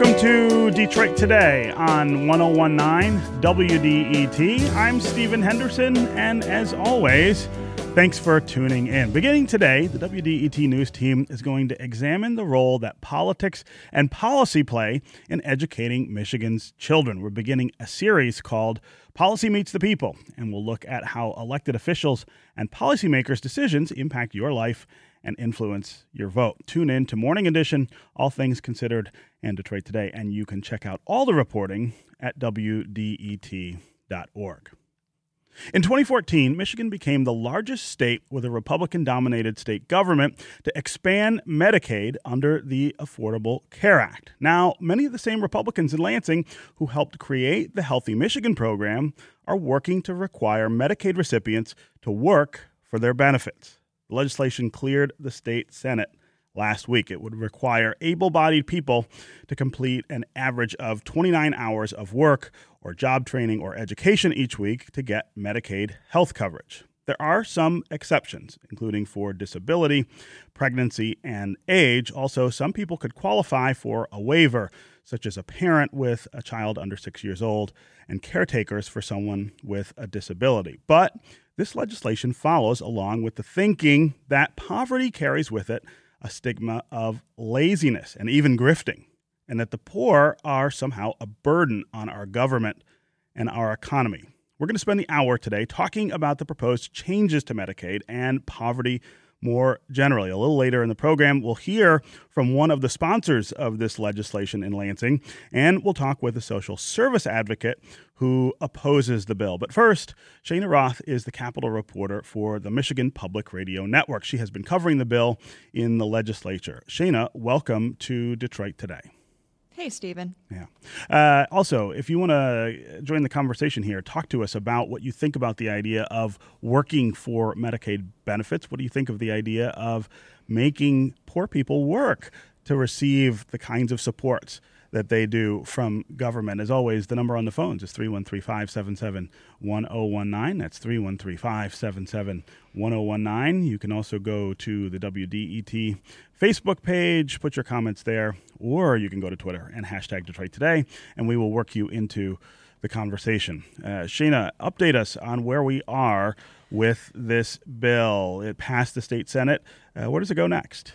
Welcome to Detroit Today on 1019 WDET. I'm Stephen Henderson, and as always, thanks for tuning in. Beginning today, the WDET News team is going to examine the role that politics and policy play in educating Michigan's children. We're beginning a series called Policy Meets the People, and we'll look at how elected officials and policymakers' decisions impact your life and influence your vote. Tune in to Morning Edition, All Things Considered, and Detroit Today, and you can check out all the reporting at WDET.org. In 2014, Michigan became the largest state with a Republican dominated state government to expand Medicaid under the Affordable Care Act. Now, many of the same Republicans in Lansing who helped create the Healthy Michigan program are working to require Medicaid recipients to work for their benefits. The legislation cleared the state Senate last week. It would require able bodied people to complete an average of 29 hours of work or job training or education each week to get Medicaid health coverage. There are some exceptions, including for disability, pregnancy, and age. Also, some people could qualify for a waiver, such as a parent with a child under six years old and caretakers for someone with a disability. But this legislation follows along with the thinking that poverty carries with it a stigma of laziness and even grifting, and that the poor are somehow a burden on our government and our economy. We're going to spend the hour today talking about the proposed changes to Medicaid and poverty more generally. A little later in the program, we'll hear from one of the sponsors of this legislation in Lansing, and we'll talk with a social service advocate who opposes the bill. But first, Cheyna Roth is the Capitol reporter for the Michigan Public Radio Network. She has been covering the bill in the legislature. Cheyna, welcome to Detroit Today. Hey, Stephen. Yeah. Uh, also, if you want to join the conversation here, talk to us about what you think about the idea of working for Medicaid benefits. What do you think of the idea of making poor people work to receive the kinds of supports that they do from government. As always, the number on the phones is 313 577 1019. That's 313 577 1019. You can also go to the WDET Facebook page, put your comments there, or you can go to Twitter and hashtag Detroit Today, and we will work you into the conversation. Uh, Cheyna, update us on where we are with this bill. It passed the state Senate. Uh, where does it go next?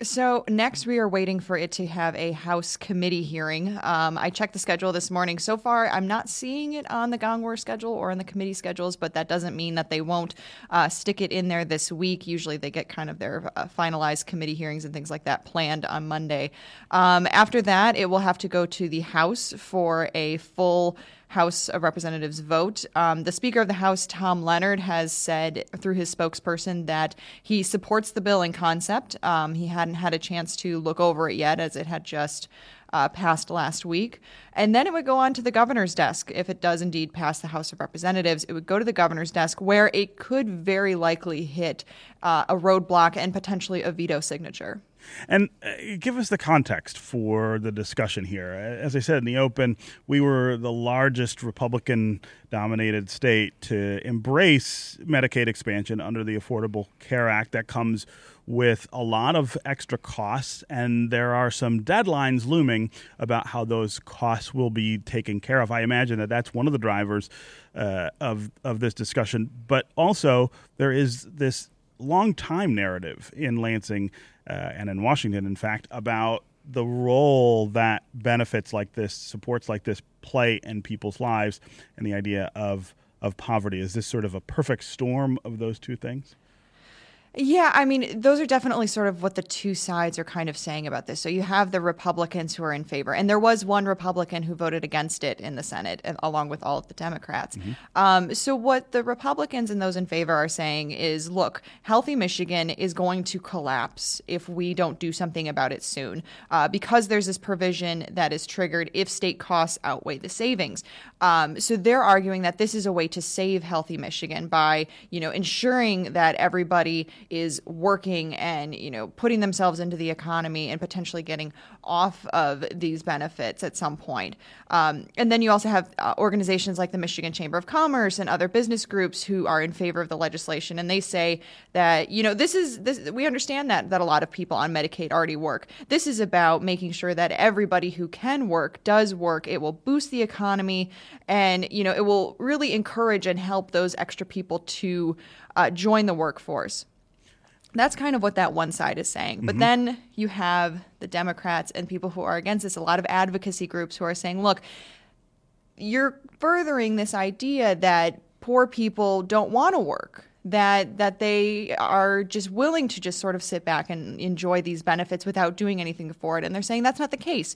So next, we are waiting for it to have a House committee hearing. Um, I checked the schedule this morning. So far, I'm not seeing it on the Gongwer schedule or on the committee schedules, but that doesn't mean that they won't uh, stick it in there this week. Usually, they get kind of their uh, finalized committee hearings and things like that planned on Monday. Um, after that, it will have to go to the House for a full House of Representatives vote. Um, the Speaker of the House, Tom Leonard, has said through his spokesperson that he supports the bill in concept. Um, he hadn't had a chance to look over it yet, as it had just uh, passed last week. And then it would go on to the governor's desk. If it does indeed pass the House of Representatives, it would go to the governor's desk where it could very likely hit uh, a roadblock and potentially a veto signature. And uh, give us the context for the discussion here. As I said in the open, we were the largest Republican dominated state to embrace Medicaid expansion under the Affordable Care Act. That comes with a lot of extra costs, and there are some deadlines looming about how those costs will be taken care of. I imagine that that's one of the drivers uh, of of this discussion, but also there is this long time narrative in Lansing uh, and in Washington, in fact, about the role that benefits like this, supports like this, play in people's lives, and the idea of of poverty. Is this sort of a perfect storm of those two things? Yeah, I mean, those are definitely sort of what the two sides are kind of saying about this. So you have the Republicans who are in favor, and there was one Republican who voted against it in the Senate, along with all of the Democrats. Mm-hmm. Um, so what the Republicans and those in favor are saying is, look, healthy Michigan is going to collapse if we don't do something about it soon, uh, because there's this provision that is triggered if state costs outweigh the savings. Um, so they're arguing that this is a way to save healthy Michigan by, you know, ensuring that everybody is working and you know putting themselves into the economy and potentially getting off of these benefits at some point. Um, and then you also have uh, organizations like the Michigan Chamber of Commerce and other business groups who are in favor of the legislation, and they say that you know this is this we understand that that a lot of people on Medicaid already work. This is about making sure that everybody who can work does work. It will boost the economy, and you know it will really encourage and help those extra people to uh, join the workforce. That's kind of what that one side is saying. But mm-hmm. then you have the Democrats and people who are against this, a lot of advocacy groups who are saying, look, you're furthering this idea that poor people don't want to work that that they are just willing to just sort of sit back and enjoy these benefits without doing anything for it and they're saying that's not the case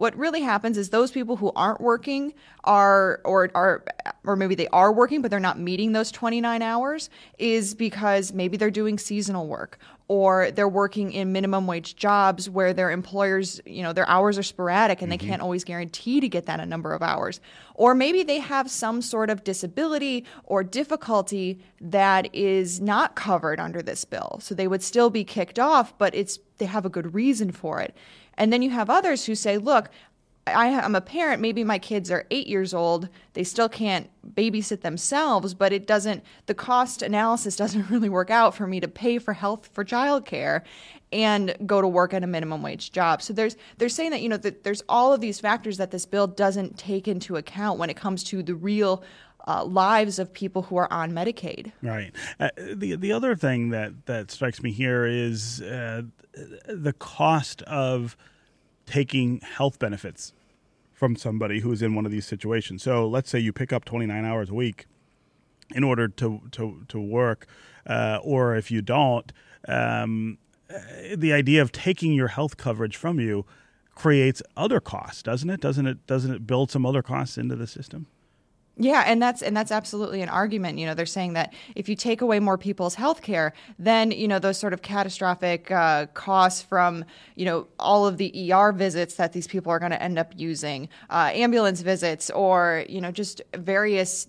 what really happens is those people who aren't working are or are or maybe they are working but they're not meeting those 29 hours is because maybe they're doing seasonal work or they're working in minimum wage jobs where their employers, you know, their hours are sporadic and mm-hmm. they can't always guarantee to get that a number of hours. Or maybe they have some sort of disability or difficulty that is not covered under this bill. So they would still be kicked off, but it's they have a good reason for it. And then you have others who say, look, I am a parent, maybe my kids are eight years old, they still can't babysit themselves, but it doesn't, the cost analysis doesn't really work out for me to pay for health for childcare and go to work at a minimum wage job. So there's, they're saying that, you know, that there's all of these factors that this bill doesn't take into account when it comes to the real uh, lives of people who are on Medicaid. Right. Uh, the the other thing that that strikes me here is uh, the cost of taking health benefits from somebody who's in one of these situations. So let's say you pick up 29 hours a week in order to to to work, uh, or if you don't, um, the idea of taking your health coverage from you creates other costs, doesn't it? Doesn't it? Doesn't it build some other costs into the system? Yeah, and that's and that's absolutely an argument. You know, they're saying that if you take away more people's health care, then you know those sort of catastrophic uh, costs from you know all of the ER visits that these people are going to end up using, uh, ambulance visits, or you know just various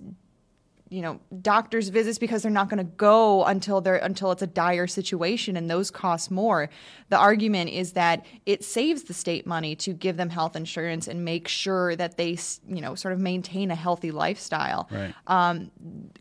you know doctors visits because they're not going to go until they're until it's a dire situation and those cost more the argument is that it saves the state money to give them health insurance and make sure that they you know sort of maintain a healthy lifestyle right. um,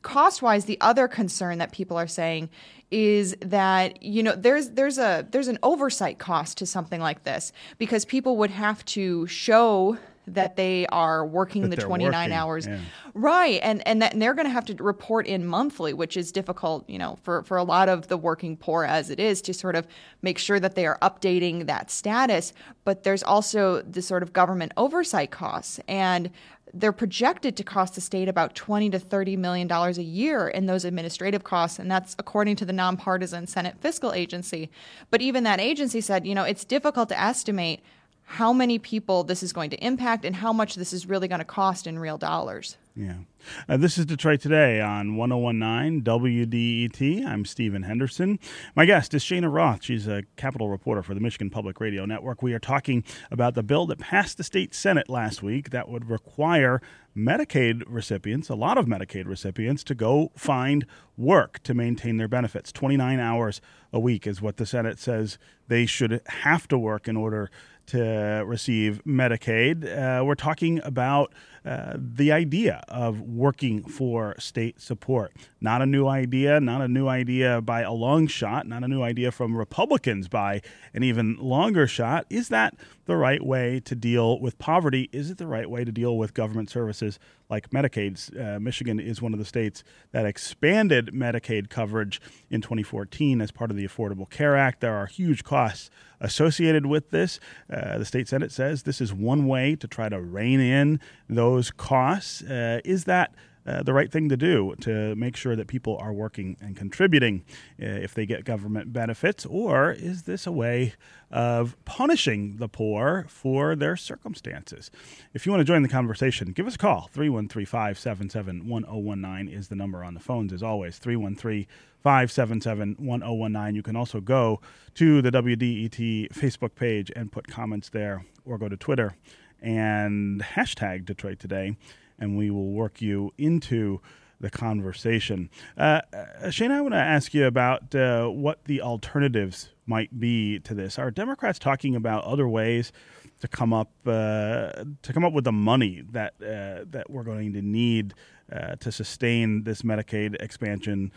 cost wise the other concern that people are saying is that you know there's there's a there's an oversight cost to something like this because people would have to show that they are working that the 29 working. hours yeah. right and and, that, and they're going to have to report in monthly which is difficult you know for for a lot of the working poor as it is to sort of make sure that they are updating that status but there's also the sort of government oversight costs and they're projected to cost the state about 20 to 30 million dollars a year in those administrative costs and that's according to the nonpartisan Senate Fiscal Agency but even that agency said you know it's difficult to estimate how many people this is going to impact and how much this is really going to cost in real dollars. Yeah. Uh, this is Detroit Today on 1019 WDET. I'm Stephen Henderson. My guest is Cheyna Roth. She's a Capitol reporter for the Michigan Public Radio Network. We are talking about the bill that passed the state Senate last week that would require Medicaid recipients, a lot of Medicaid recipients, to go find work to maintain their benefits. 29 hours a week is what the Senate says they should have to work in order to receive Medicaid. Uh, we're talking about uh, the idea of working for state support. Not a new idea, not a new idea by a long shot, not a new idea from Republicans by an even longer shot. Is that the right way to deal with poverty? Is it the right way to deal with government services like Medicaid? Uh, Michigan is one of the states that expanded Medicaid coverage in 2014 as part of the Affordable Care Act. There are huge costs associated with this. Uh, the state Senate says this is one way to try to rein in those those costs. Uh, is that uh, the right thing to do to make sure that people are working and contributing uh, if they get government benefits? Or is this a way of punishing the poor for their circumstances? If you want to join the conversation, give us a call. 313 577 1019 is the number on the phones, as always. 313 577 1019. You can also go to the WDET Facebook page and put comments there, or go to Twitter and hashtag Detroit Today, and we will work you into the conversation. Uh, uh, Shane, I want to ask you about uh, what the alternatives might be to this. Are Democrats talking about other ways to come up uh, to come up with the money that uh, that we're going to need uh, to sustain this Medicaid expansion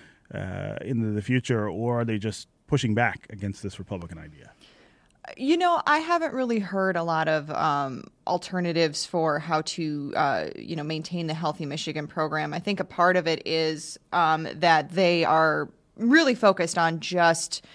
into the future, or are they just pushing back against this Republican idea? You know, I haven't really heard a lot of um, alternatives for how to, uh, you know, maintain the Healthy Michigan program. I think a part of it is um, that they are really focused on just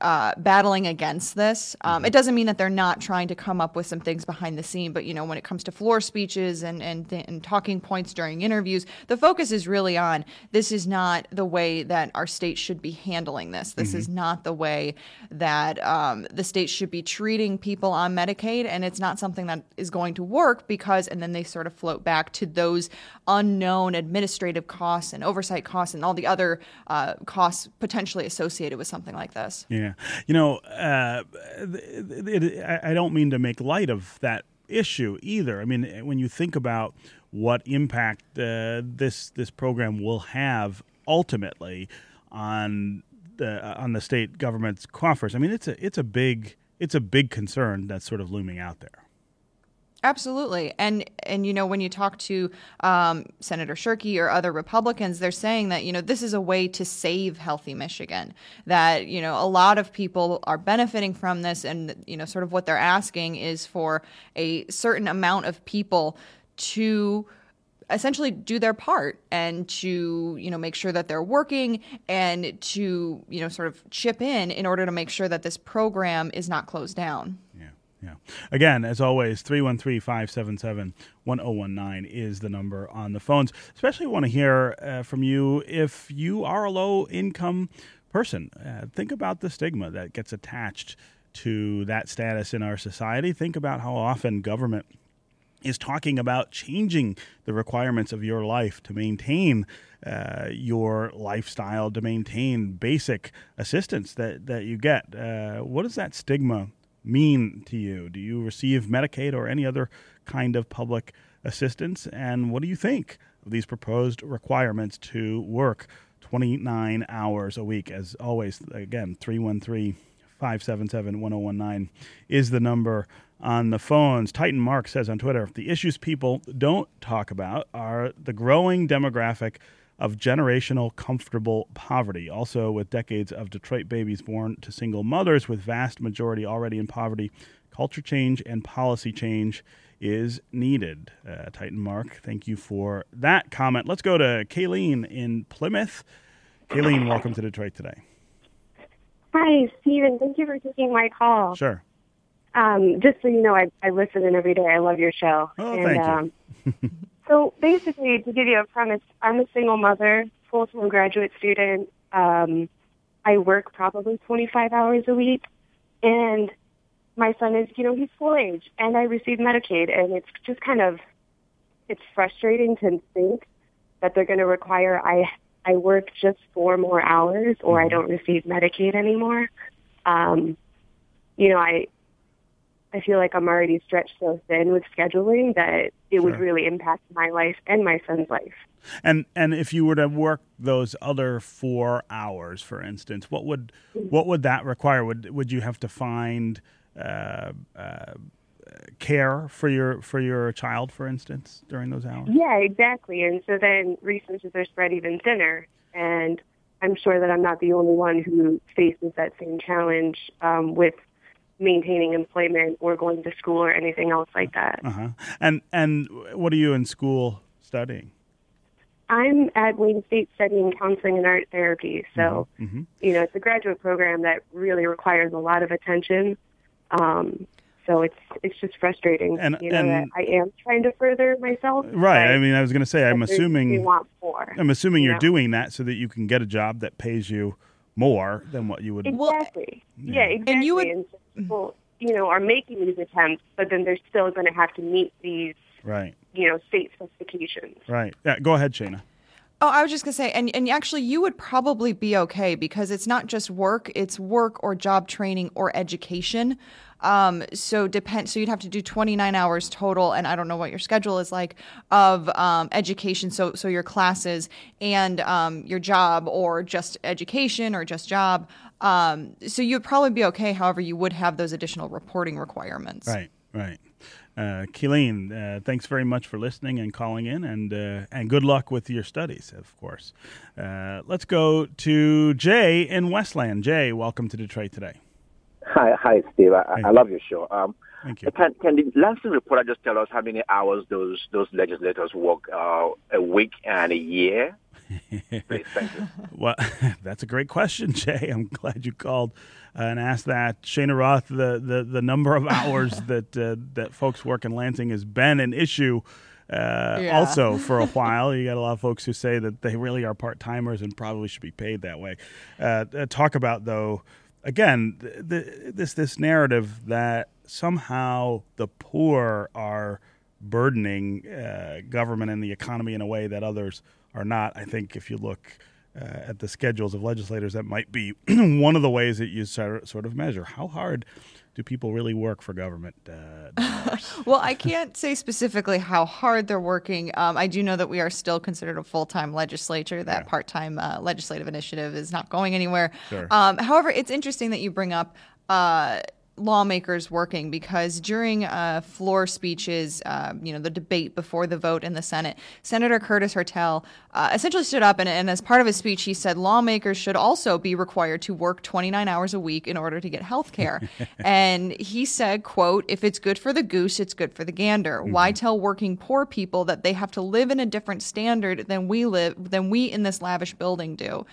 uh, battling against this. Um, mm-hmm. It doesn't mean that they're not trying to come up with some things behind the scene, but you know, when it comes to floor speeches and and, th- and talking points during interviews, the focus is really on this is not the way that our state should be handling this. This mm-hmm. is not the way that um, the state should be treating people on Medicaid, and it's not something that is going to work because. And then they sort of float back to those unknown administrative costs and oversight costs and all the other uh, costs potentially associated with something like this. Yeah. Yeah, you know, uh, it, it, I don't mean to make light of that issue either. I mean, when you think about what impact uh, this this program will have ultimately on the on the state government's coffers, I mean, it's a it's a big it's a big concern that's sort of looming out there. Absolutely, and and you know when you talk to um, Senator Shirkey or other Republicans, they're saying that you know this is a way to save healthy Michigan. That you know a lot of people are benefiting from this, and you know sort of what they're asking is for a certain amount of people to essentially do their part and to you know make sure that they're working and to you know sort of chip in in order to make sure that this program is not closed down. Yeah. Yeah. Again, as always, 313 577 1019 is the number on the phones. Especially want to hear uh, from you if you are a low income person. Uh, think about the stigma that gets attached to that status in our society. Think about how often government is talking about changing the requirements of your life to maintain uh, your lifestyle, to maintain basic assistance that, that you get. Uh, what that stigma mean to you? Do you receive Medicaid or any other kind of public assistance? And what do you think of these proposed requirements to work 29 hours a week? As always, again, 313 577 1019 is the number on the phones. Titan Mark says on Twitter the issues people don't talk about are the growing demographic of generational comfortable poverty. Also, with decades of Detroit babies born to single mothers, with vast majority already in poverty, culture change and policy change is needed. Uh, Titan Mark, thank you for that comment. Let's go to Kayleen in Plymouth. Kayleen, welcome to Detroit today. Hi, Stephen. Thank you for taking my call. Sure. Um, just so you know, I, I listen in every day. I love your show. Oh, and, thank you. Um, So basically, to give you a premise, I'm a single mother, full-time graduate student. Um, I work probably 25 hours a week, and my son is, you know, he's full age, and I receive Medicaid, and it's just kind of, it's frustrating to think that they're going to require I I work just four more hours, or I mm-hmm. don't receive Medicaid anymore. Um, you know, I I feel like I'm already stretched so thin with scheduling that it sure. would really impact my life and my son's life. And and if you were to work those other four hours, for instance, what would what would that require? Would would you have to find uh, uh, care for your for your child, for instance, during those hours? Yeah, exactly. And so then resources are spread even thinner, and I'm sure that I'm not the only one who faces that same challenge um, with maintaining employment or going to school or anything else like that. Uh-huh. And and what are you in school studying? I'm at Wayne State studying counseling and art therapy. So, mm-hmm. mm-hmm. you know, it's a graduate program that really requires a lot of attention. Um, so it's it's just frustrating. And, you know and, I am trying to further myself. Right. I mean, I was going to say, I'm assuming you want more. I'm assuming you are doing that so that you can get a job that pays you more than what you would. Exactly. yeah. yeah, exactly. And you would. And so people, you know, are making these attempts, but then they're still going to have to meet these, right? You know, state specifications. Right. Yeah. Go ahead, Cheyna. Oh, I was just gonna say, and, and actually, you would probably be okay because it's not just work; it's work or job training or education. Um, so depend. So you'd have to do 29 hours total, and I don't know what your schedule is like of um, education. So so your classes and um, your job, or just education, or just job. Um, so you'd probably be okay. However, you would have those additional reporting requirements. Right. Right. Uh, Keeleen, uh, thanks very much for listening and calling in, and uh, and good luck with your studies, of course. Uh, let's go to Jay in Westland. Jay, welcome to Detroit today. Hi, hi, Steve. I, I love your show. Um, Thank you. Can, can the Lansing reporter just tell us how many hours those those legislators work uh, a week and a year? Please, thank you. Well, that's a great question, Jay. I'm glad you called uh, and asked that. Cheyna Roth, the, the, the number of hours that uh, that folks work in Lansing has been an issue. Uh, Yeah. Also, for a while, you got a lot of folks who say that they really are part timers and probably should be paid that way. Uh, uh, talk about though, again, th- the, this this narrative that somehow the poor are burdening uh, government and the economy in a way that others are not. I think if you look uh, at the schedules of legislators, that might be one of the ways that you sort of measure how hard do people really work for government uh. Well, I can't say specifically how hard they're working. Um, I do know that we are still considered a full time legislature. That Yeah. part time uh, legislative initiative is not going anywhere. Sure. Um, however, it's interesting that you bring up. Uh, lawmakers working because during uh, floor speeches, uh, you know, the debate before the vote in the Senate, Senator Curtis Hertel uh, essentially stood up and, and as part of his speech, he said lawmakers should also be required to work 29 hours a week in order to get health care. and he said, quote, if it's good for the goose, it's good for the gander. Why tell working poor people that they have to live in a different standard than we live, than we in this lavish building do?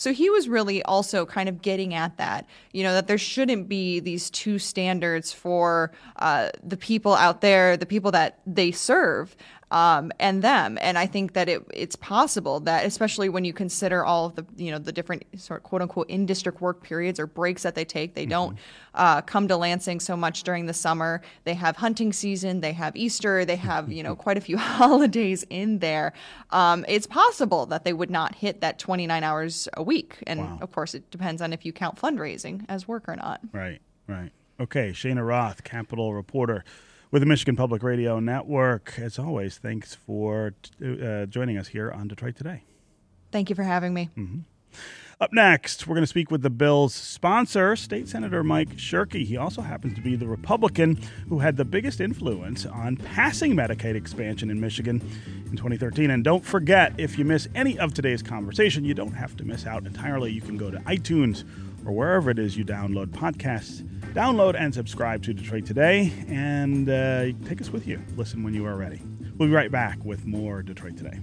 So he was really also kind of getting at that, you know, that there shouldn't be these two standards for uh, the people out there, the people that they serve, um, and them. And I think that it, it's possible that, especially when you consider all of the, you know, the different sort of quote unquote in district work periods or breaks that they take, they don't uh, come to Lansing so much during the summer. They have hunting season, they have Easter, they have, you know, quite a few holidays in there. Um, it's possible that they would not hit that 29 hours a week. And Wow. of course, it depends on if you count fundraising as work or not. Right, right. Okay, Cheyna Roth, Capitol reporter with the Michigan Public Radio Network. As always, thanks for t- uh, joining us here on Detroit Today. Thank you for having me. Up next, we're going to speak with the bill's sponsor, State Senator Mike Shirkey. He also happens to be the Republican who had the biggest influence on passing Medicaid expansion in Michigan in 2013. And don't forget, if you miss any of today's conversation, you don't have to miss out entirely. You can go to iTunes or wherever it is you download podcasts. Download and subscribe to Detroit Today and uh, take us with you. Listen when you are ready. We'll be right back with more Detroit Today.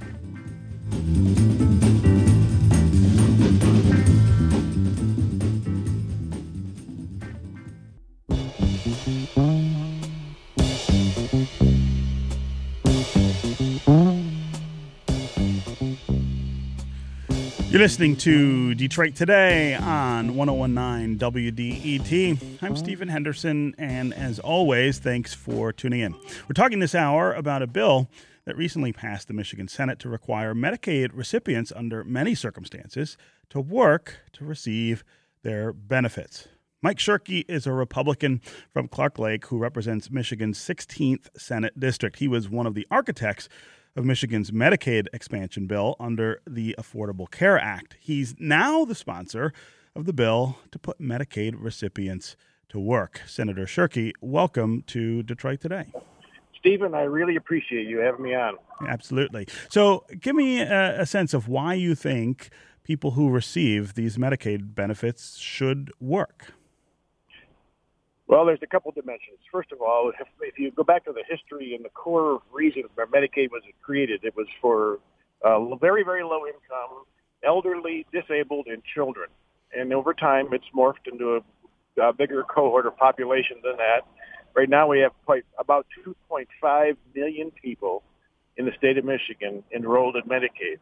You're listening to Detroit Today on 1019 WDET. I'm Stephen Henderson, and as always, thanks for tuning in. We're talking this hour about a bill that recently passed the Michigan Senate to require Medicaid recipients under many circumstances to work to receive their benefits. Mike Shirkey is a Republican from Clark Lake who represents Michigan's 16th Senate District. He was one of the architects of Michigan's Medicaid expansion bill under the Affordable Care Act. He's now the sponsor of the bill to put Medicaid recipients to work. Senator Shirkey, welcome to Detroit Today. Stephen, I really appreciate you having me on. Absolutely. So, give me a, a sense of why you think people who receive these Medicaid benefits should work. Well, there's a couple dimensions. First of all, if, if you go back to the history and the core reason where Medicaid was created, it was for uh, very, very low income, elderly, disabled, and children. And over time, it's morphed into a, a bigger cohort of population than that. Right now, we have quite about 2.5 million people in the state of Michigan enrolled in Medicaid.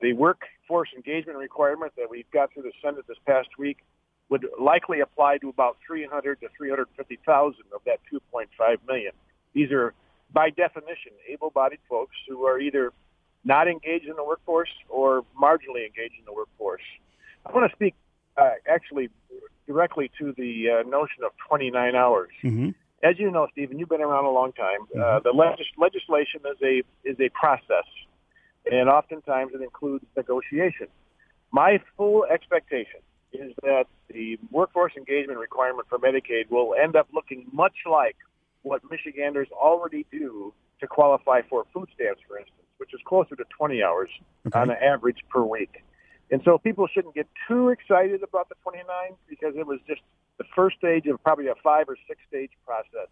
The workforce engagement requirement that we got through the Senate this past week would likely apply to about 300 to 350,000 of that 2.5 million. These are, by definition, able-bodied folks who are either not engaged in the workforce or marginally engaged in the workforce. I want to speak uh, actually directly to the uh, notion of 29 hours. Mm-hmm. As you know, Stephen, you've been around a long time. Uh, Mm-hmm. the legis- legislation is a is a process, and oftentimes it includes negotiation. My full expectation is that the workforce engagement requirement for Medicaid will end up looking much like what Michiganders already do to qualify for food stamps, for instance, which is closer to 20 hours Okay. on an average per week. And so people shouldn't get too excited about the 29 because it was just the first stage of probably a five or six stage process.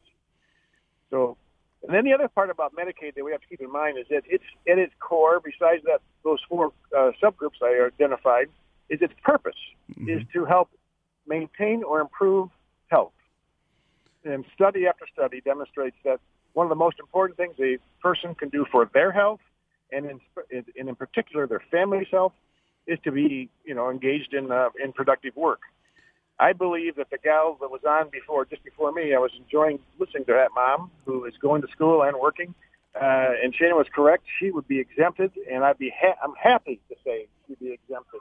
So, and then the other part about Medicaid that we have to keep in mind is that it's at its core, besides that those four uh, subgroups I identified, is its purpose is to help maintain or improve health. And study after study demonstrates that one of the most important things a person can do for their health, and in, and in particular their family's health, is to be, you know, engaged in uh, in productive work. I believe that the gal that was on before, just before me, I was enjoying listening to that mom who is going to school and working. Uh, and Cheyna was correct; she would be exempted, and I'd be ha- I'm happy to say she'd be exempted.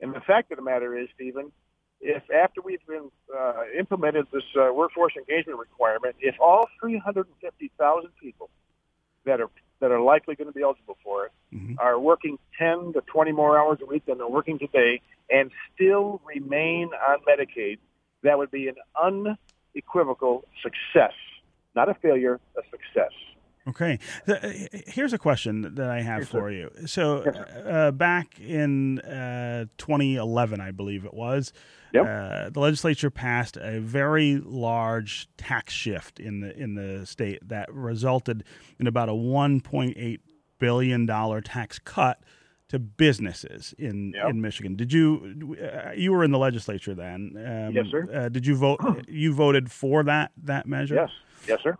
And the fact of the matter is, Stephen, if after we've been uh, implemented this uh, workforce engagement requirement, if all 350,000 people that are that are likely going to be eligible for it Mhm. are working 10 to 20 more hours a week than they're working today and still remain on Medicaid, that would be an unequivocal success, not a failure, a success. Okay. Uh, here's a question that I have Yes, for you. So, uh, back in uh, 2011, I believe it was, Yep. uh, the legislature passed a very large tax shift in the in the state that resulted in about a 1.8 billion dollar tax cut to businesses in Yep. in Michigan. Did you uh, you were in the legislature then? Um, Yes, sir. Uh, did you vote? you voted for that that measure? Yes, yes, sir.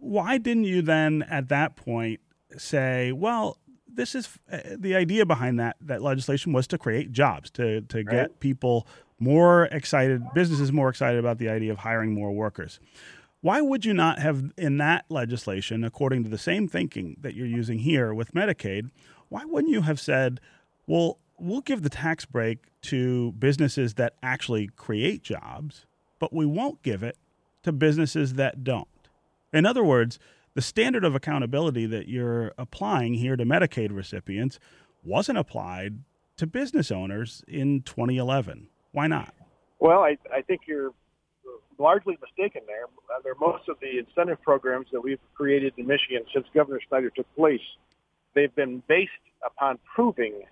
Why didn't you then at that point say, well, this is uh, the idea behind that that legislation was to create jobs, to to get people more excited, businesses more excited about the idea of hiring more workers. Why would you not have in that legislation, according to the same thinking that you're using here with Medicaid, why wouldn't you have said, well, we'll give the tax break to businesses that actually create jobs, but we won't give it to businesses that don't? In other words, the standard of accountability that you're applying here to Medicaid recipients wasn't applied to business owners in 2011. Why not? Well, I, I think you're largely mistaken there. Uh, there most of the incentive programs that we've created in Michigan since Governor Snyder took place, they've been based upon proving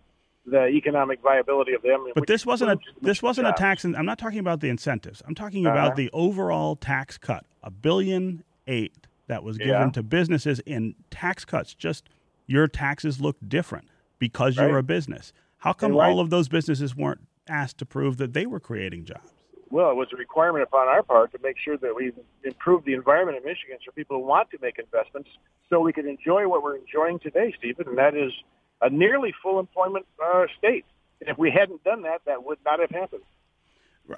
the economic viability of them. But this wasn't a this wasn't a tax. I'm not talking about the incentives. I'm talking Uh-huh. about the overall tax cut, a billion eight that was given Yeah. to businesses in tax cuts. Just your taxes look different because you're a business. How come right- all of those businesses weren't asked to prove that they were creating jobs? Well, it was a requirement upon our part to make sure that we improve the environment in Michigan so people who want to make investments so we can enjoy what we're enjoying today, Stephen, and that is a nearly full employment uh, state. And if we hadn't done that, that would not have happened.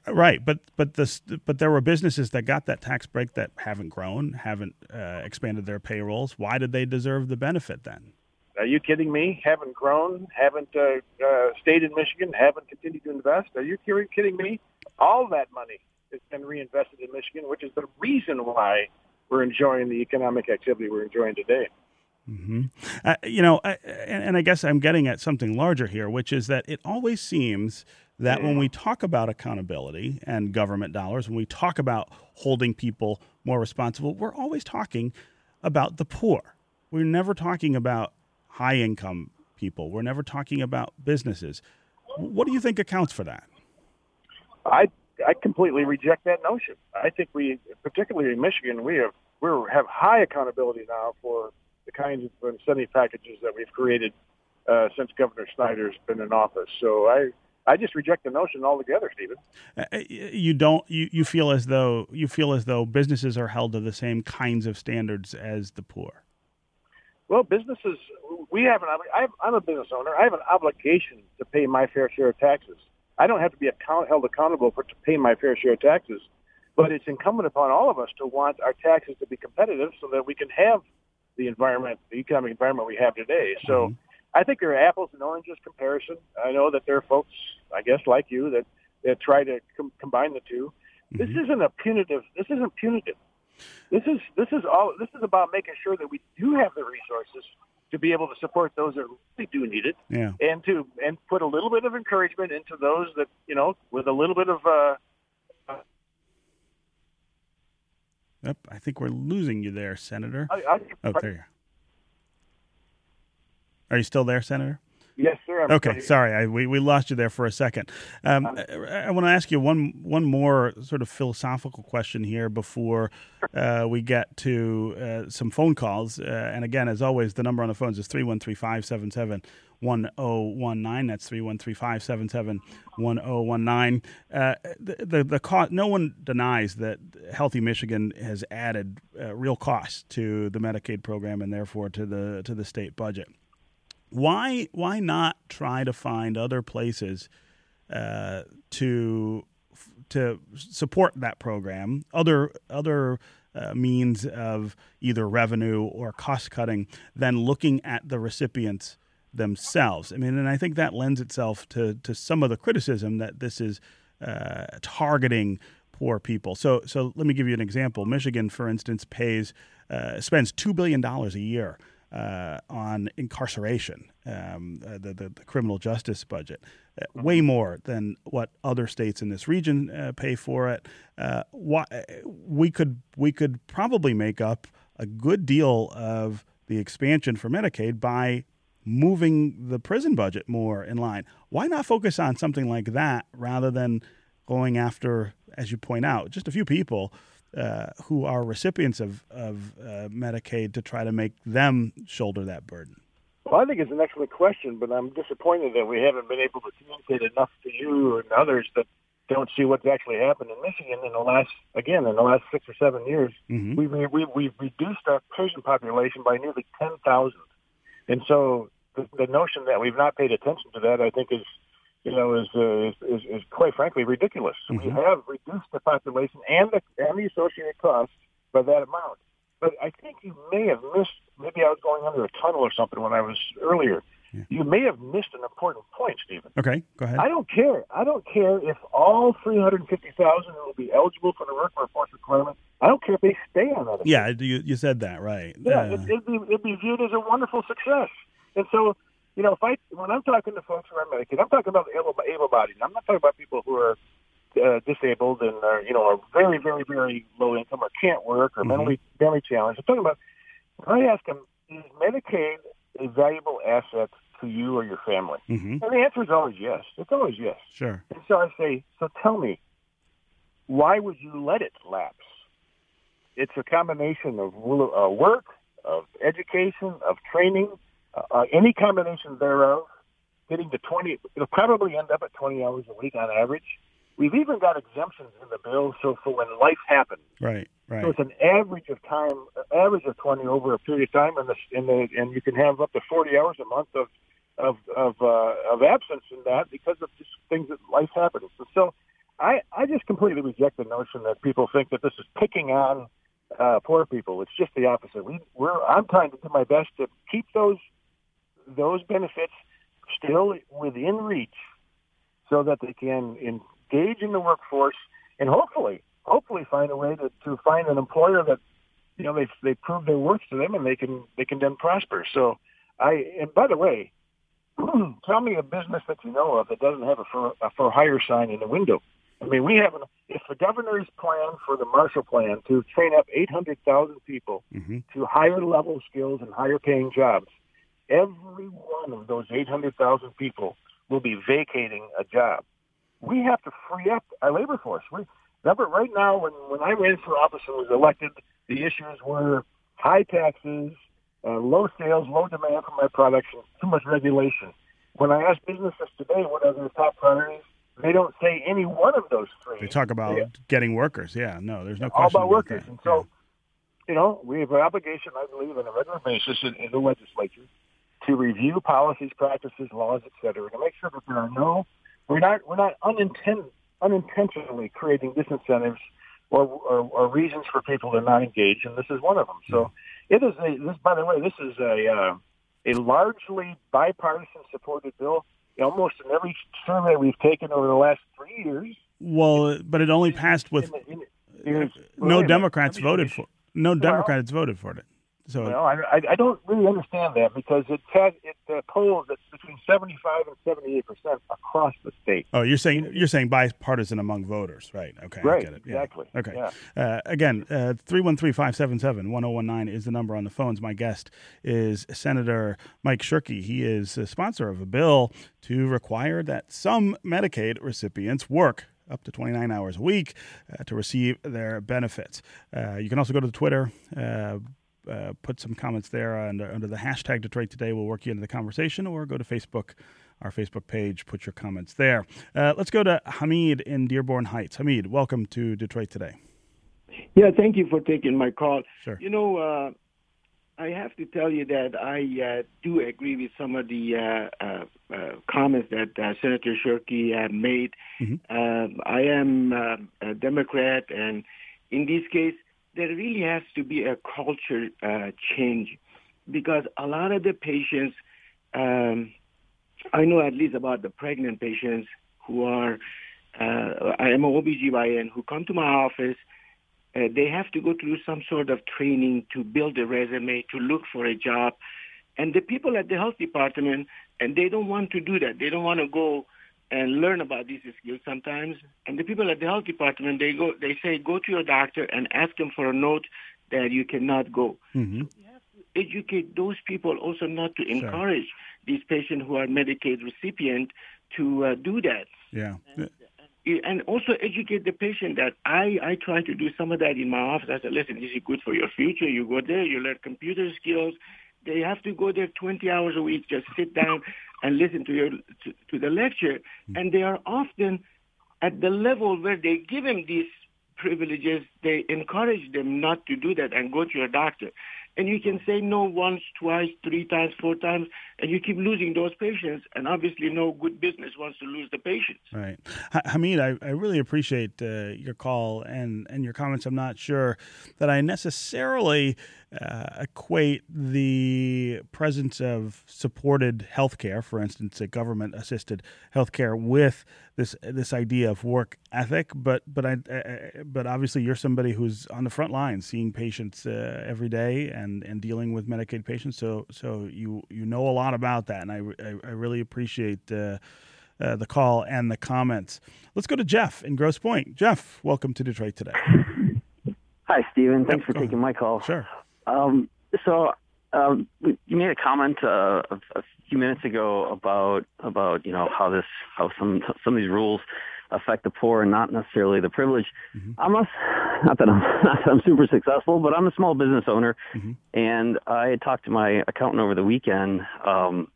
Right, but but this but there were businesses that got that tax break that haven't grown, haven't uh, expanded their payrolls. Why did they deserve the benefit then? Are you kidding me? Haven't grown, haven't uh, uh, stayed in Michigan, haven't continued to invest. Are you kidding- me? All that money has been reinvested in Michigan, which is the reason why we're enjoying the economic activity we're enjoying today. hmm Uh, you know, I, and, and I guess I'm getting at something larger here, which is that it always seems that when we talk about accountability and government dollars, when we talk about holding people more responsible, we're always talking about the poor. We're never talking about high income people. We're never talking about businesses. What do you think accounts for that? I I completely reject that notion. I think we, particularly in Michigan, we have we have high accountability now for the kinds of incentive packages that we've created uh, since Governor Snyder's been in office. So I I just reject the notion altogether, Stephen. Uh, You don't. You, you feel as though you feel as though businesses are held to the same kinds of standards as the poor. Well, businesses, we have an. I'm a business owner. I have an obligation to pay my fair share of taxes. I don't have to be account, held accountable for to pay my fair share of taxes, but it's incumbent upon all of us to want our taxes to be competitive so that we can have the environment, the economic environment we have today. So Mhm. I think there are apples and oranges comparison. I know that there are folks, I guess, like you, that, that try to com- combine the 2 This Mhm. isn't a punitive. This isn't punitive. This is this is all. This is about making sure that we do have the resources to be able to support those that really do need it, Yeah. and to and put a little bit of encouragement into those that you know with a little bit of uh, Yep. I think we're losing you there, Senator. I, I, Oh, there you are. Are you still there, Senator? yes, sir. I'm Okay, sorry. I, we, we lost you there for a second. Um, I, I want to ask you one one more sort of philosophical question here before uh, we get to uh, some phone calls. Uh, and again, as always, the number on the phones is 313-577-1019. That's 313-577-1019. Uh, the the, the cost, no one denies that Healthy Michigan has added uh, real costs to the Medicaid program and therefore to the to the state budget why why not try to find other places uh, to to support that program, other other uh, means of either revenue or cost cutting than looking at the recipients themselves. I mean, and I think that lends itself to to some of the criticism that this is uh, targeting poor people. So so let me give you an example. Michigan, for instance, pays uh, spends two billion dollars a year uh, on incarceration, um, uh, the, the, the criminal justice budget, uh, way more than what other states in this region uh, pay for it. Uh, why, we could we could probably make up a good deal of the expansion for Medicaid by moving the prison budget more in line. Why not focus on something like that rather than going after, as you point out, just a few people uh, who are recipients of, of uh, Medicaid to try to make them shoulder that burden? Well, I think it's an excellent question, but I'm disappointed that we haven't been able to communicate enough to you and others that don't see what's actually happened in Michigan in the last, again, in the last six or seven years. Mhm. We, we, we, we've reduced our patient population by nearly 10,000. And so the, the notion that we've not paid attention to that, I think, is, you know, is, uh, is, is, is quite frankly ridiculous. We Mhm. have reduced the population and the, and the associated costs by that amount. But I think you may have missed, maybe I was going under a tunnel or something when I was earlier. Yeah. You may have missed an important point, Stephen. Okay, go ahead. I don't care. I don't care if all 350,000 will be eligible for the workforce requirement. I don't care if they stay on that. yeah, you, you said that right. Yeah, Uh, it, it'd, be, it'd be viewed as a wonderful success. And so, you know, if I when I'm talking to folks who are Medicaid, I'm talking about able, able-bodied. I'm not talking about people who are uh, disabled and are you know are very, very, very low income or can't work or Mhm. mentally mentally challenged. I'm talking about. When I ask them, is Medicaid a valuable asset to you or your family? mhm, And the answer is always yes. It's always yes. Sure. And so I say, so tell me, why would you let it lapse? It's a combination of uh, work, of education, of training, uh, uh, any combination thereof. Getting to 20, it'll probably end up at 20 hours a week on average. We've even got exemptions in the bill, so for when life happens. Right, right. So it's an average of time, average of 20 over a period of time, and the, and the, and you can have up to 40 hours a month of of of, uh, of absence in that because of just things that life happens. And so, I I just completely reject the notion that people think that this is picking on uh, poor people. It's just the opposite. We we're I'm trying to do my best to keep those those benefits still within reach, so that they can engage in the workforce and hopefully hopefully find a way to, to find an employer that you know they they prove their worth to them and they can they can then prosper. So I and by the way, tell me a business that you know of that doesn't have a for a for hire sign in the window. I mean, we have an if the governor's plan for the Marshall Plan to train up 800,000 people hmm to higher level skills and higher paying jobs, every one of those 800,000 people will be vacating a job. We have to free up our labor force. We, remember, right now, when, when I ran for office and was elected, the issues were high taxes, uh, low sales, low demand for my products, and too much regulation. When I ask businesses today what are their top priorities, they don't say any one of those three. They talk about Yeah. getting workers. Yeah, no, there's no all question about workers. that. And so, you know, we have an obligation, I believe, on a regular basis in, in the legislature to review policies, practices, laws, et cetera, to make sure that there are no, we're not, we're not uninten- unintentionally creating disincentives or, or, or reasons for people to not engage, and this is one of them. So, It is a. This, by the way, this is a uh, a largely bipartisan supported bill. Almost in every survey we've taken over the last three years. Well, but it only passed with in, in, in, no Democrats voted for. No Democrats voted for it. So well, I, I don't really understand that because it has, it uh, polls between seventy five and seventy eight percent across the state. Oh, you're saying you're saying bipartisan among voters, right? Okay, right. I get it. Yeah. Exactly. Okay. Yeah. Uh, again, uh, three one three five seven seven one zero one nine is the number on the phones. My guest is Senator Mike Shirkey. He is a sponsor of a bill to require that some Medicaid recipients work up to 29 hours a week uh, to receive their benefits. Uh, you can also go to the Twitter. Uh, uh, put some comments there under, under the hashtag Detroit Today. We'll work you into the conversation, or go to Facebook, our Facebook page. Put your comments there. Uh, let's go to Hamid in Dearborn Heights. Hamid, welcome to Detroit Today. Yeah, thank you for taking my call. Sure. You know, uh, I have to tell you that I uh, do agree with some of the uh, comments that uh, Senator Shirkey made. Mm-hmm. I am a Democrat, and in this case, there really has to be a culture uh, change because a lot of the patients, um, I know at least about the pregnant patients who are, uh, I am an OBGYN, who come to my office uh, they have to go through some sort of training to build a resume, to look for a job. And the people at the health department, and they don't want to do that. They don't want to go and learn about these skills sometimes. And the people at the health department, they go, they say, go to your doctor and ask him for a note that you cannot go. Mm-hmm. So we have to educate those people also not to encourage sure. these patients who are Medicaid recipient to uh, do that. Yeah. And, and also educate the patient that I, I try to do some of that in my office. I said, listen, this is good for your future. You go there, you learn computer skills. They have to go there 20 hours a week, just sit down and listen to your to, to the lecture. Mm-hmm. And they are often at the level where they give them these privileges, they encourage them not to do that and go to your doctor. And you can say no once, twice, three times, four times, and you keep losing those patients. And obviously, no good business wants to lose the patients. Right. Hamid, I, I really appreciate uh, your call and, and your comments. I'm not sure that I necessarily uh, equate the presence of supported healthcare, for instance, a government-assisted healthcare, with this this idea of work ethic. But but I, uh, but obviously you're somebody who's on the front line, seeing patients uh, every day and, and dealing with Medicaid patients. So so you you know a lot about that, and I I, I really appreciate. Uh, uh, the call and the comments. Let's go to Jeff in Grosse Pointe. Jeff, welcome to Detroit today. Hi, Stephen. Thanks Yep, for taking my call. Sure. Um, so um, you made a comment uh, a, a few minutes ago about about you know how this how some some of these rules affect the poor and not necessarily the privileged. Mm-hmm. I'm a, not that I'm not that I'm super successful, but I'm a small business owner, Mm-hmm. and I had talked to my accountant over the weekend, um,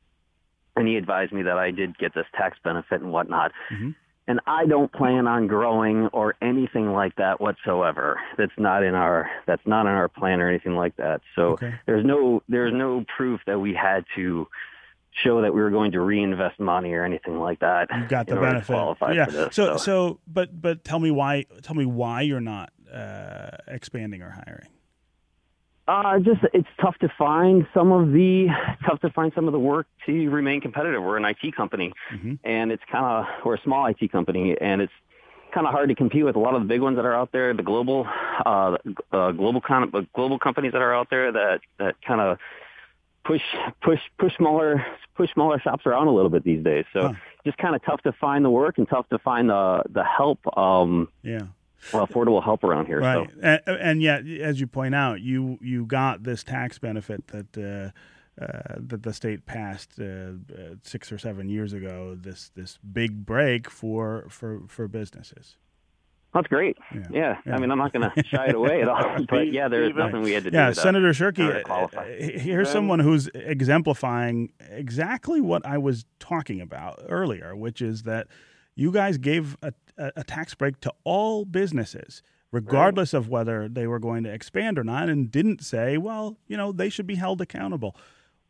and he advised me that I did get this tax benefit and whatnot. Mhm. And I don't plan on growing or anything like that whatsoever. That's not in our that's not in our plan or anything like that. So Okay. there's no there's no proof that we had to show that we were going to reinvest money or anything like that. You got the benefit. yeah. this. so so but but tell me why tell me why you're not uh, expanding or hiring. Uh, just it's tough to find some of the tough to find some of the work to remain competitive. We're an IT company, Mhm. and it's kind of we're a small IT company, and it's kind of hard to compete with a lot of the big ones that are out there, the global uh, uh, global kind of global companies that are out there that that kind of push push push smaller push smaller shops around a little bit these days. So Huh. just kind of tough to find the work and tough to find the the help. Um, Yeah. well, affordable help around here. So. Right. And, and yet, as you point out, you you got this tax benefit that. Uh, uh, that the state passed uh, uh, six or seven years ago. This this big break for for for businesses. That's great. Yeah. Yeah. Yeah. I mean, I'm not going to shy it away at all. But yeah, there's Stephen. nothing we had to Yeah, do. to- Senator in Shirkey, order to uh, uh, here's someone who's exemplifying exactly what I was talking about earlier, which is that you guys gave a, a, a tax break to all businesses, regardless of whether they were going to expand or not, and didn't say, well, you know, they should be held accountable.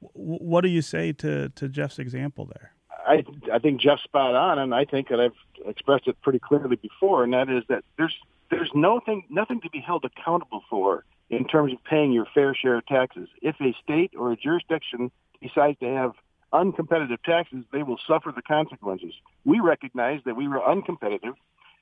W- what do you say to, to Jeff's example there? I I think Jeff's spot on, and I think that I've expressed it pretty clearly before, and that is that there's there's nothing nothing to be held accountable for in terms of paying your fair share of taxes. If a state or a jurisdiction decides to have uncompetitive taxes, they will suffer the consequences. We recognize that we were uncompetitive.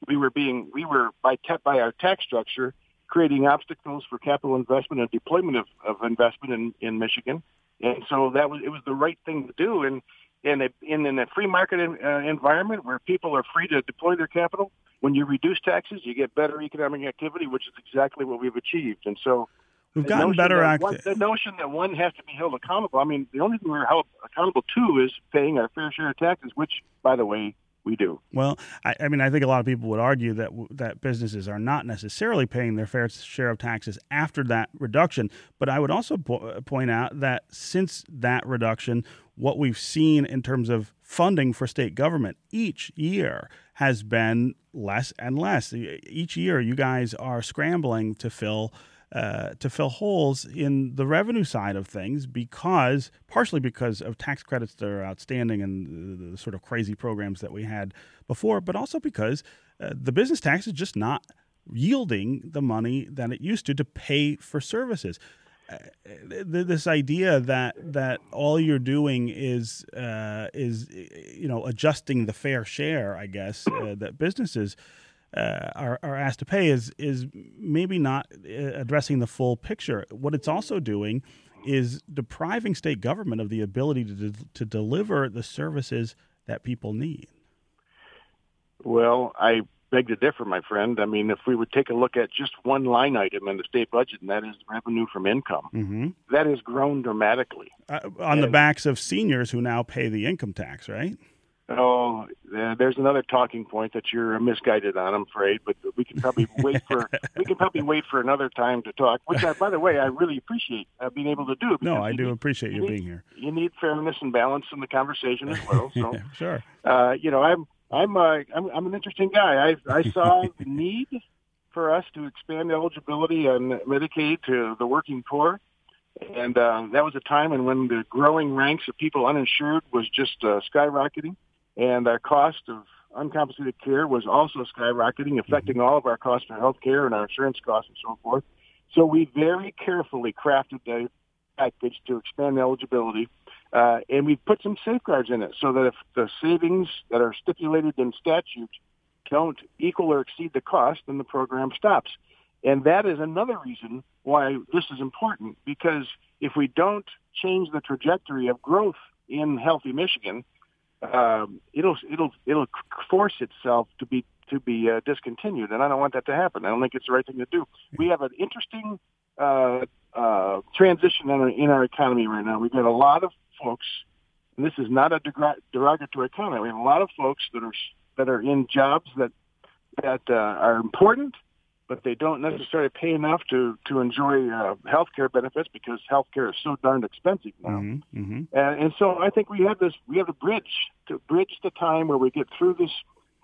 We were being, we were by, by our tax structure creating obstacles for capital investment and deployment of, of investment in, in Michigan. And so that was, it was the right thing to do. And in a, in, in a free market in, uh, environment where people are free to deploy their capital, when you reduce taxes, you get better economic activity, which is exactly what we've achieved. And so we've gotten better at the notion that one has to be held accountable. I mean, the only thing we're held accountable to is paying our fair share of taxes, which, by the way, we do. Well, I, I, mean, I think a lot of people would argue that that businesses are not necessarily paying their fair share of taxes after that reduction. But I would also po- uh, point out that since that reduction, what we've seen in terms of funding for state government each year has been less and less. Each year, you guys are scrambling to fill. Uh, to fill holes in the revenue side of things because partially because of tax credits that are outstanding and the, the sort of crazy programs that we had before, but also because uh, the business tax is just not yielding the money that it used to to pay for services. This idea that that all you're doing is uh, is you know adjusting the fair share, I guess uh, that businesses uh, are are asked to pay is is maybe not uh, addressing the full picture. What it's also doing is depriving state government of the ability to de- to deliver the services that people need. Well, I beg to differ, my friend. I mean, if we would take a look at just one line item in the state budget, and that is revenue from income, mm-hmm. that has grown dramatically. Uh, on and, the backs of seniors who now pay the income tax, right? Oh, uh, there's another talking point that you're misguided on, I'm afraid. But we can probably wait for we can probably wait for another time to talk. Which, I, by the way, I really appreciate uh, being able to do. No, I do need, appreciate you, you being here. You need fairness and balance in the conversation as well. So, yeah, sure. Uh, you know, I'm I'm, uh, I'm I'm an interesting guy. I I saw the need for us to expand eligibility on Medicaid to the working poor, and uh, that was a time and when the growing ranks of people uninsured was just uh, skyrocketing, and our cost of uncompensated care was also skyrocketing, affecting all of our costs for health care and our insurance costs and so forth. So we very carefully crafted the package to expand eligibility uh, and we've put some safeguards in it so that if the savings that are stipulated in statute don't equal or exceed the cost, then the program stops. And that is another reason why this is important because if we don't change the trajectory of growth in healthy Michigan, um, it'll it'll it'll force itself to be to be uh, discontinued, and I don't want that to happen. I don't think it's the right thing to do. We have an interesting uh, uh, transition in our, in our economy right now. We've got a lot of folks, and this is not a derogatory comment. We have a lot of folks that are that are in jobs that that uh, are important, but they don't necessarily pay enough to to enjoy uh, health care benefits because health care is so darn expensive now. Mm-hmm, mm-hmm. And, and so I think we have this we have a bridge to bridge the time where we get through this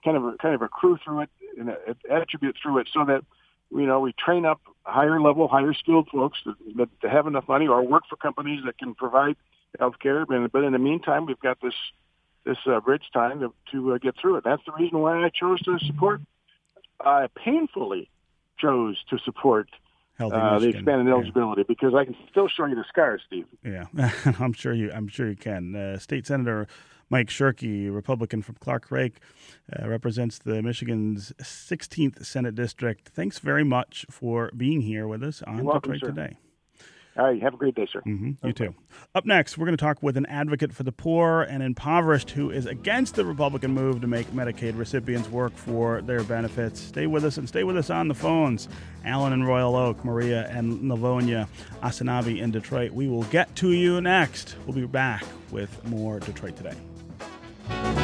kind of a, kind of accrue through it and attribute through it so that you know we train up higher level, higher skilled folks that, that, that have enough money or work for companies that can provide health care. But but in the meantime, we've got this this uh, bridge time to, to uh, get through it. That's the reason why I chose to support. Uh, painfully chose to support uh, the expanded eligibility yeah. because I can still show you the scars, Steve. Yeah, I'm sure you. I'm sure you can. Uh, State Senator Mike Shirkey, Republican from Clarklake, uh, represents the Michigan's 16th Senate District. Thanks very much for being here with us on welcome, Detroit Today. All right. Have a great day, sir. Mm-hmm, you too. Up next, we're going to talk with an advocate for the poor and impoverished who is against the Republican move to make Medicaid recipients work for their benefits. Stay with us and stay with us on the phones. Alan in Royal Oak, Maria and Livonia, Asanabi in Detroit. We will get to you next. We'll be back with more Detroit Today.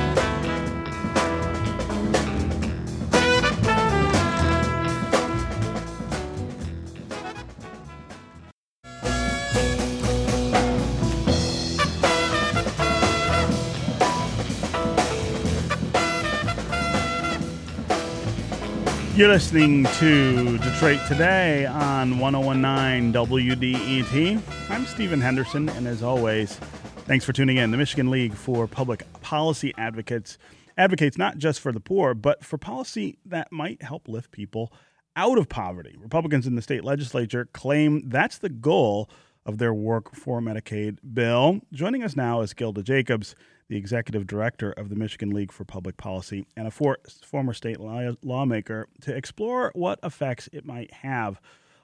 You're listening to Detroit Today on 1019 WDET. I'm Stephen Henderson, and as always, thanks for tuning in. The Michigan League for Public Policy Advocates advocates not just for the poor, but for policy that might help lift people out of poverty. Republicans in the state legislature claim that's the goal of their work for Medicaid bill. Joining us now is Gilda Jacobs, the executive director of the Michigan League for Public Policy and a for, former state law, lawmaker, to explore what effects it might have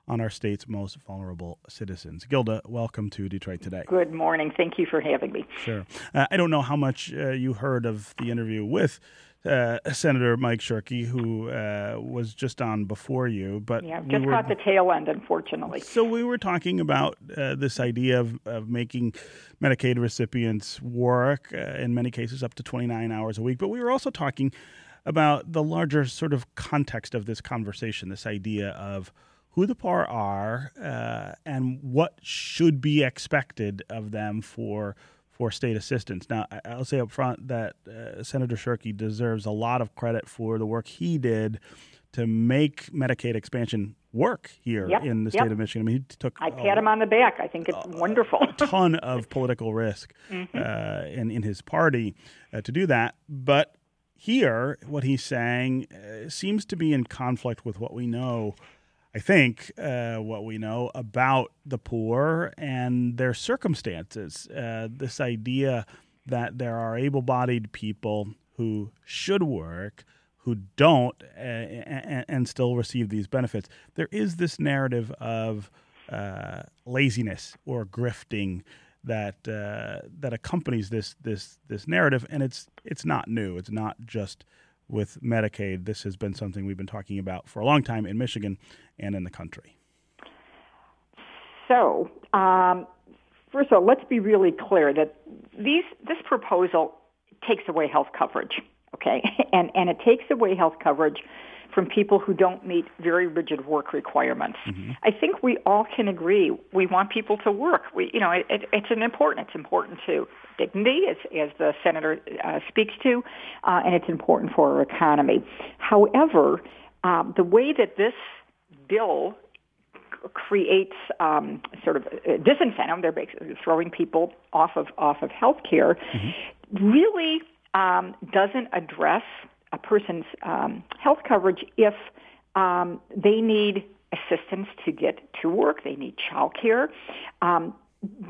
on our state's most vulnerable citizens. Gilda, welcome to Detroit Today. Good morning. Thank you for having me. Sure. Uh, I don't know how much uh, you heard of the interview with uh, Senator Mike Shirkey, who uh, was just on before you, but yeah, just we were, caught the tail end, unfortunately. So we were talking about uh, this idea of, of making Medicaid recipients work uh, in many cases up to 29 hours a week, but we were also talking about the larger sort of context of this conversation, this idea of who the poor are uh, and what should be expected of them for for state assistance. Now, I'll say up front that uh, Senator Shirkey deserves a lot of credit for the work he did to make Medicaid expansion work here yep, in the state yep. of Michigan. I mean, he took I pat him on the back. I think it's wonderful. a ton of political risk mm-hmm. uh, in in his party uh, to do that, but here, what he's saying uh, seems to be in conflict with what we know I think, uh, what we know about the poor and their circumstances. Uh, this idea that there are able bodied people who should work, who don't, uh, and, and, still receive these benefits. There is this narrative of uh, laziness or grifting that uh, that accompanies this this this narrative, and it's it's not new. It's not just with Medicaid. This has been something we've been talking about for a long time in Michigan and in the country. So, um, first of all, let's be really clear that these this proposal takes away health coverage, okay, and and it takes away health coverage from people who don't meet very rigid work requirements. Mm-hmm. I think we all can agree we want people to work. We, you know, it, it, it's an important. It's important to dignity, as, as the senator uh, speaks to, uh, and it's important for our economy. However, um, the way that this bill creates um, sort of a disincentive. They're basically throwing people off of off of health care. Mm-hmm. Really um, doesn't address a person's um, health coverage if um, they need assistance to get to work. They need child care. Um,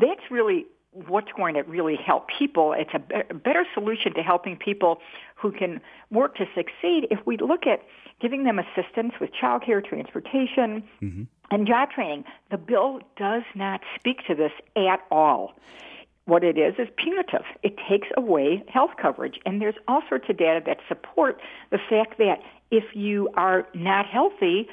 that's really what's going to really help people. It's a, be- a better solution to helping people who can work to succeed if we look at giving them assistance with childcare, transportation, mm-hmm. and job training. The bill does not speak to this at all. What it is is punitive. It takes away health coverage. And there's all sorts of data that support the fact that if you are not healthy,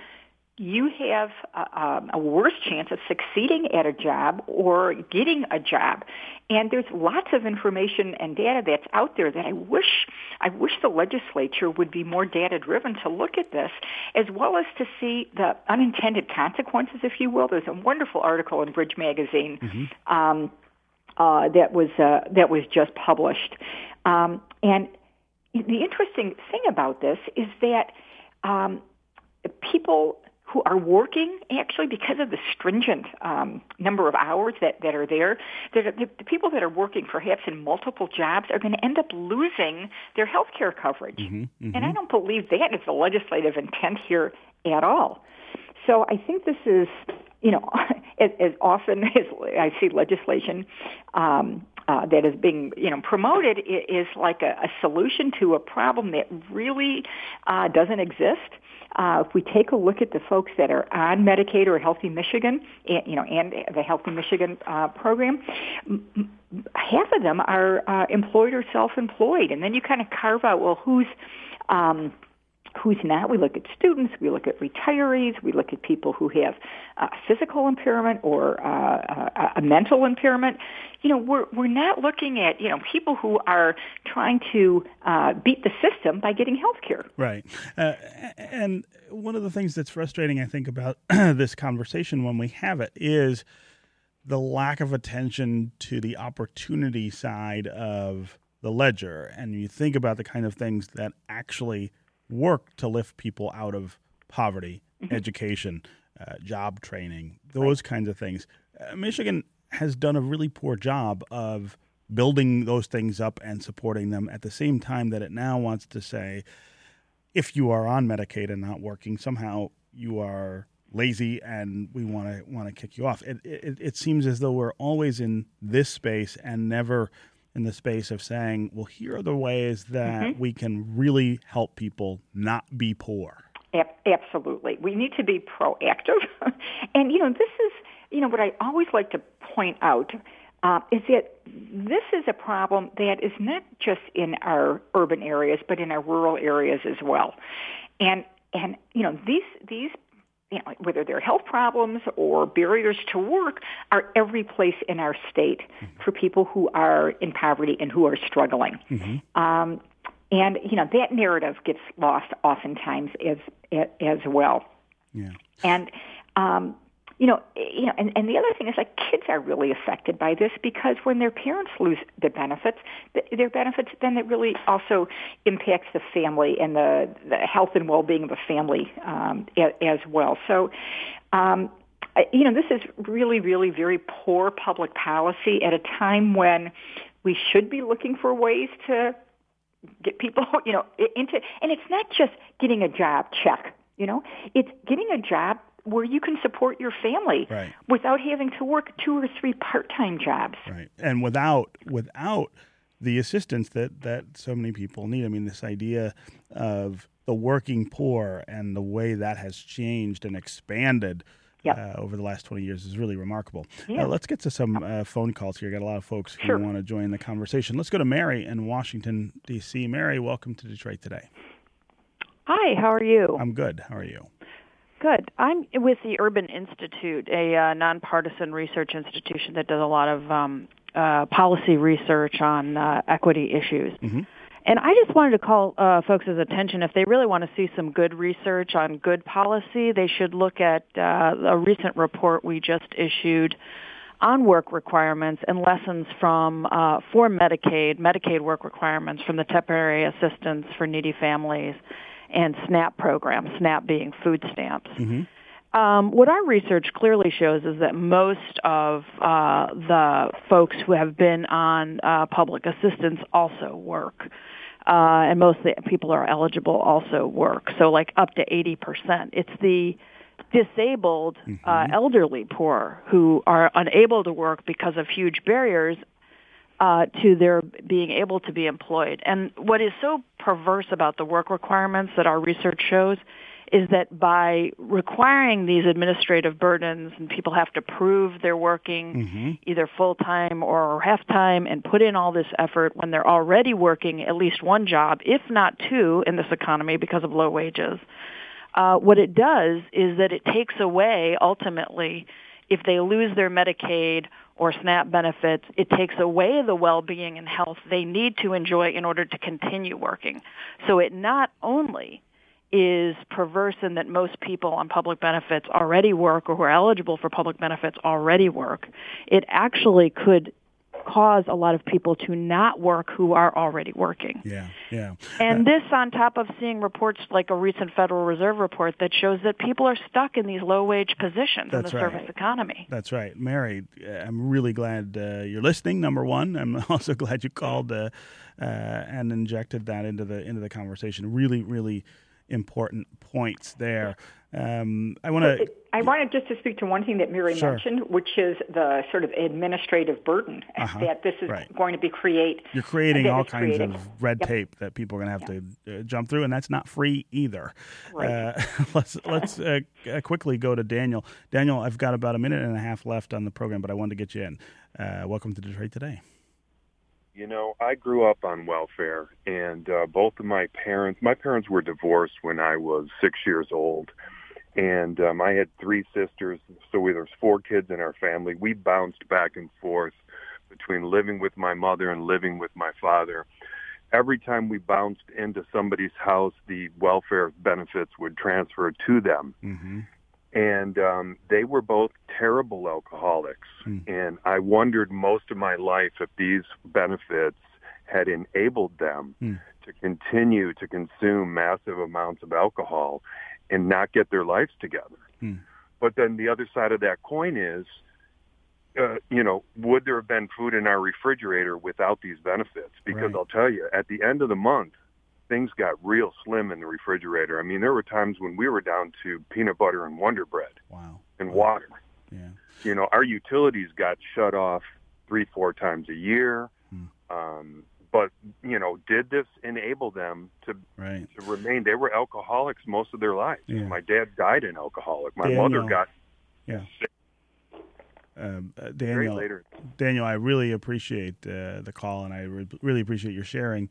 you have a, um, a, worse chance of succeeding at a job or getting a job. And there's lots of information and data that's out there that I wish I wish the legislature would be more data driven to look at this, as well as to see the unintended consequences, if you will. There's a wonderful article in Bridge Magazine. Mm-hmm. Um, uh, that was uh, that was just published, um, and the interesting thing about this is that um, people who are working actually because of the stringent um, number of hours that, that are there, the, the people that are working perhaps in multiple jobs are going to end up losing their health care coverage. Mm-hmm, mm-hmm. And I don't believe that is the legislative intent here at all. So I think this is, you know, as, as often as I see legislation um, uh, that is being, you know, promoted is like a, a solution to a problem that really uh, doesn't exist. Uh, if we take a look at the folks that are on Medicaid or Healthy Michigan, and, you know, and the Healthy Michigan uh, program, half of them are uh, employed or self-employed, and then you kind of carve out, well, who's um, who's not. We look at students, we look at retirees, we look at people who have uh, physical impairment or uh, a, uh, a mental impairment. You know, we're we're not looking at you know people who are trying to uh, beat the system by getting health care. Right, uh, and one of the things that's frustrating, I think, about this conversation when we have it is the lack of attention to the opportunity side of the ledger and you think about the kind of things that actually work to lift people out of poverty, mm-hmm. education, uh, job training, those right. kinds of things. Uh, Michigan has done a really poor job of building those things up and supporting them at the same time that it now wants to say if you are on Medicaid and not working, somehow you are lazy and we want to want to kick you off. It, it it seems as though we're always in this space and never in the space of saying, well, here are the ways that mm-hmm. we can really help people not be poor. Absolutely. We need to be proactive. and, you know, this is, you know, what I always like to point out uh, is that this is a problem that is not just in our urban areas, but in our rural areas as well. And, and you know, these, these you know, whether they're health problems or barriers to work, are every place in our state mm-hmm. for people who are in poverty and who are struggling. Mm-hmm. Um, and you know that narrative gets lost oftentimes as as well. Yeah. And um, you know, you know, and, and the other thing is like kids are really affected by this because when their parents lose the benefits, their benefits, then it really also impacts the family and the, the health and well-being of the family um, as well. So, um, you know, this is really, really very poor public policy at a time when we should be looking for ways to get people, you know, into, and it's not just getting a job check, you know, it's getting a job where you can support your family right. without having to work two or three part-time jobs. Right. And without without the assistance that that so many people need. I mean this idea of the working poor and the way that has changed and expanded Yep. Uh, over the last 20 years is really remarkable. Yeah. Uh, let's get to some uh, phone calls here. Got a lot of folks who sure. want to join the conversation. Let's go to Mary in Washington, D.C. Mary, welcome to Detroit today. Hi, how are you? I'm good. How are you? Good. I'm with the Urban Institute, a uh, nonpartisan research institution that does a lot of um, uh, policy research on uh, equity issues. Mm-hmm. And I just wanted to call uh, folks' attention if they really want to see some good research on good policy, they should look at uh, a recent report we just issued on work requirements and lessons from uh, for Medicaid, Medicaid work requirements from the temporary assistance for needy families and SNAP programs, SNAP being food stamps. Mm-hmm. Um, what our research clearly shows is that most of uh, the folks who have been on uh, public assistance also work. Uh, and most of the people are eligible also work. So like up to 80%. It's the disabled, mm-hmm. uh, elderly poor who are unable to work because of huge barriers uh, to their being able to be employed. And what is so perverse about the work requirements that our research shows is that by requiring these administrative burdens and people have to prove they're working mm-hmm. either full time or half time and put in all this effort when they're already working at least one job, if not two, in this economy because of low wages. Uh, what it does is that it takes away ultimately if they lose their Medicaid or SNAP benefits, it takes away the well-being and health they need to enjoy in order to continue working. So it not only is perverse in that most people on public benefits already work or who are eligible for public benefits already work, it actually could cause a lot of people to not work who are already working. Yeah, yeah. And uh, this on top of seeing reports like a recent Federal Reserve report that shows that people are stuck in these low wage positions in the right. service economy. That's right. Mary, I'm really glad uh, you're listening, number one. I'm also glad you called uh, uh and injected that into the into the conversation. Really, really important points there. Um, I want to. I wanted just to speak to one thing that Mary sure. mentioned, which is the sort of administrative burden uh-huh. that this is right. going to be create. You're creating all kinds creating. of red yep. tape that people are going to have yep. to uh, jump through, and that's not free either. Right. Uh, let's let's uh, uh, quickly go to Daniel. Daniel, I've got about a minute and a half left on the program, but I wanted to get you in. Uh, welcome to Detroit today. You know, I grew up on welfare, and uh, both of my parents, my parents were divorced when I was six years old, and um, I had three sisters, so we, there was four kids in our family. We bounced back and forth between living with my mother and living with my father. Every time we bounced into somebody's house, the welfare benefits would transfer to them. Mm-hmm and um, they were both terrible alcoholics. Mm. And I wondered most of my life if these benefits had enabled them mm. to continue to consume massive amounts of alcohol and not get their lives together. Mm. But then the other side of that coin is, uh, you know, would there have been food in our refrigerator without these benefits? Because right. I'll tell you, at the end of the month, things got real slim in the refrigerator. I mean, there were times when we were down to peanut butter and Wonder Bread. Wow. And water. Yeah. You know, our utilities got shut off three, four times a year. Hmm. Um, but you know, did this enable them to right. to remain? They were alcoholics most of their lives. Yeah. My dad died an alcoholic. My Daniel, mother got yeah. sick. Um, uh, Daniel, later. Daniel, I really appreciate uh, the call, and I re- really appreciate your sharing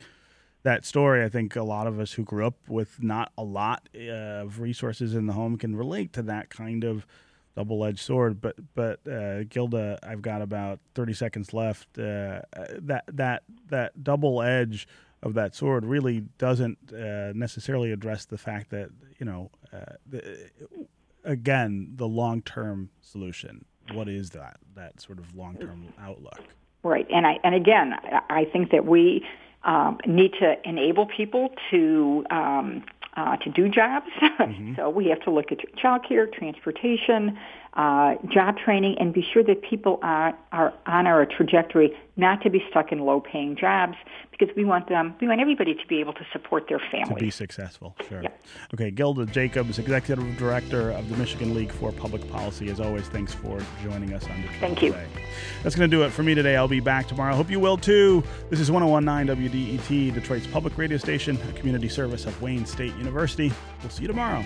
that story. I think a lot of us who grew up with not a lot uh, of resources in the home can relate to that kind of double-edged sword. But but uh, Gilda, I've got about thirty seconds left. Uh, that that that double edge of that sword really doesn't uh, necessarily address the fact that you know uh, the, again the long-term solution. What is that that sort of long-term outlook? Right, and I and again, I think that we um, need to enable people to um, uh, to do jobs. Mm-hmm. so we have to look at childcare, transportation, uh, job training, and be sure that people are, are on our trajectory not to be stuck in low-paying jobs because we want them, we want everybody to be able to support their family. To be successful, sure. Okay, Gilda Jacobs, Executive Director of the Michigan League for Public Policy. As always, thanks for joining us on Detroit Thank you. Today. That's going to do it for me today. I'll be back tomorrow. Hope you will too. This is 1019 WDET, Detroit's public radio station, a community service of Wayne State University. We'll see you tomorrow.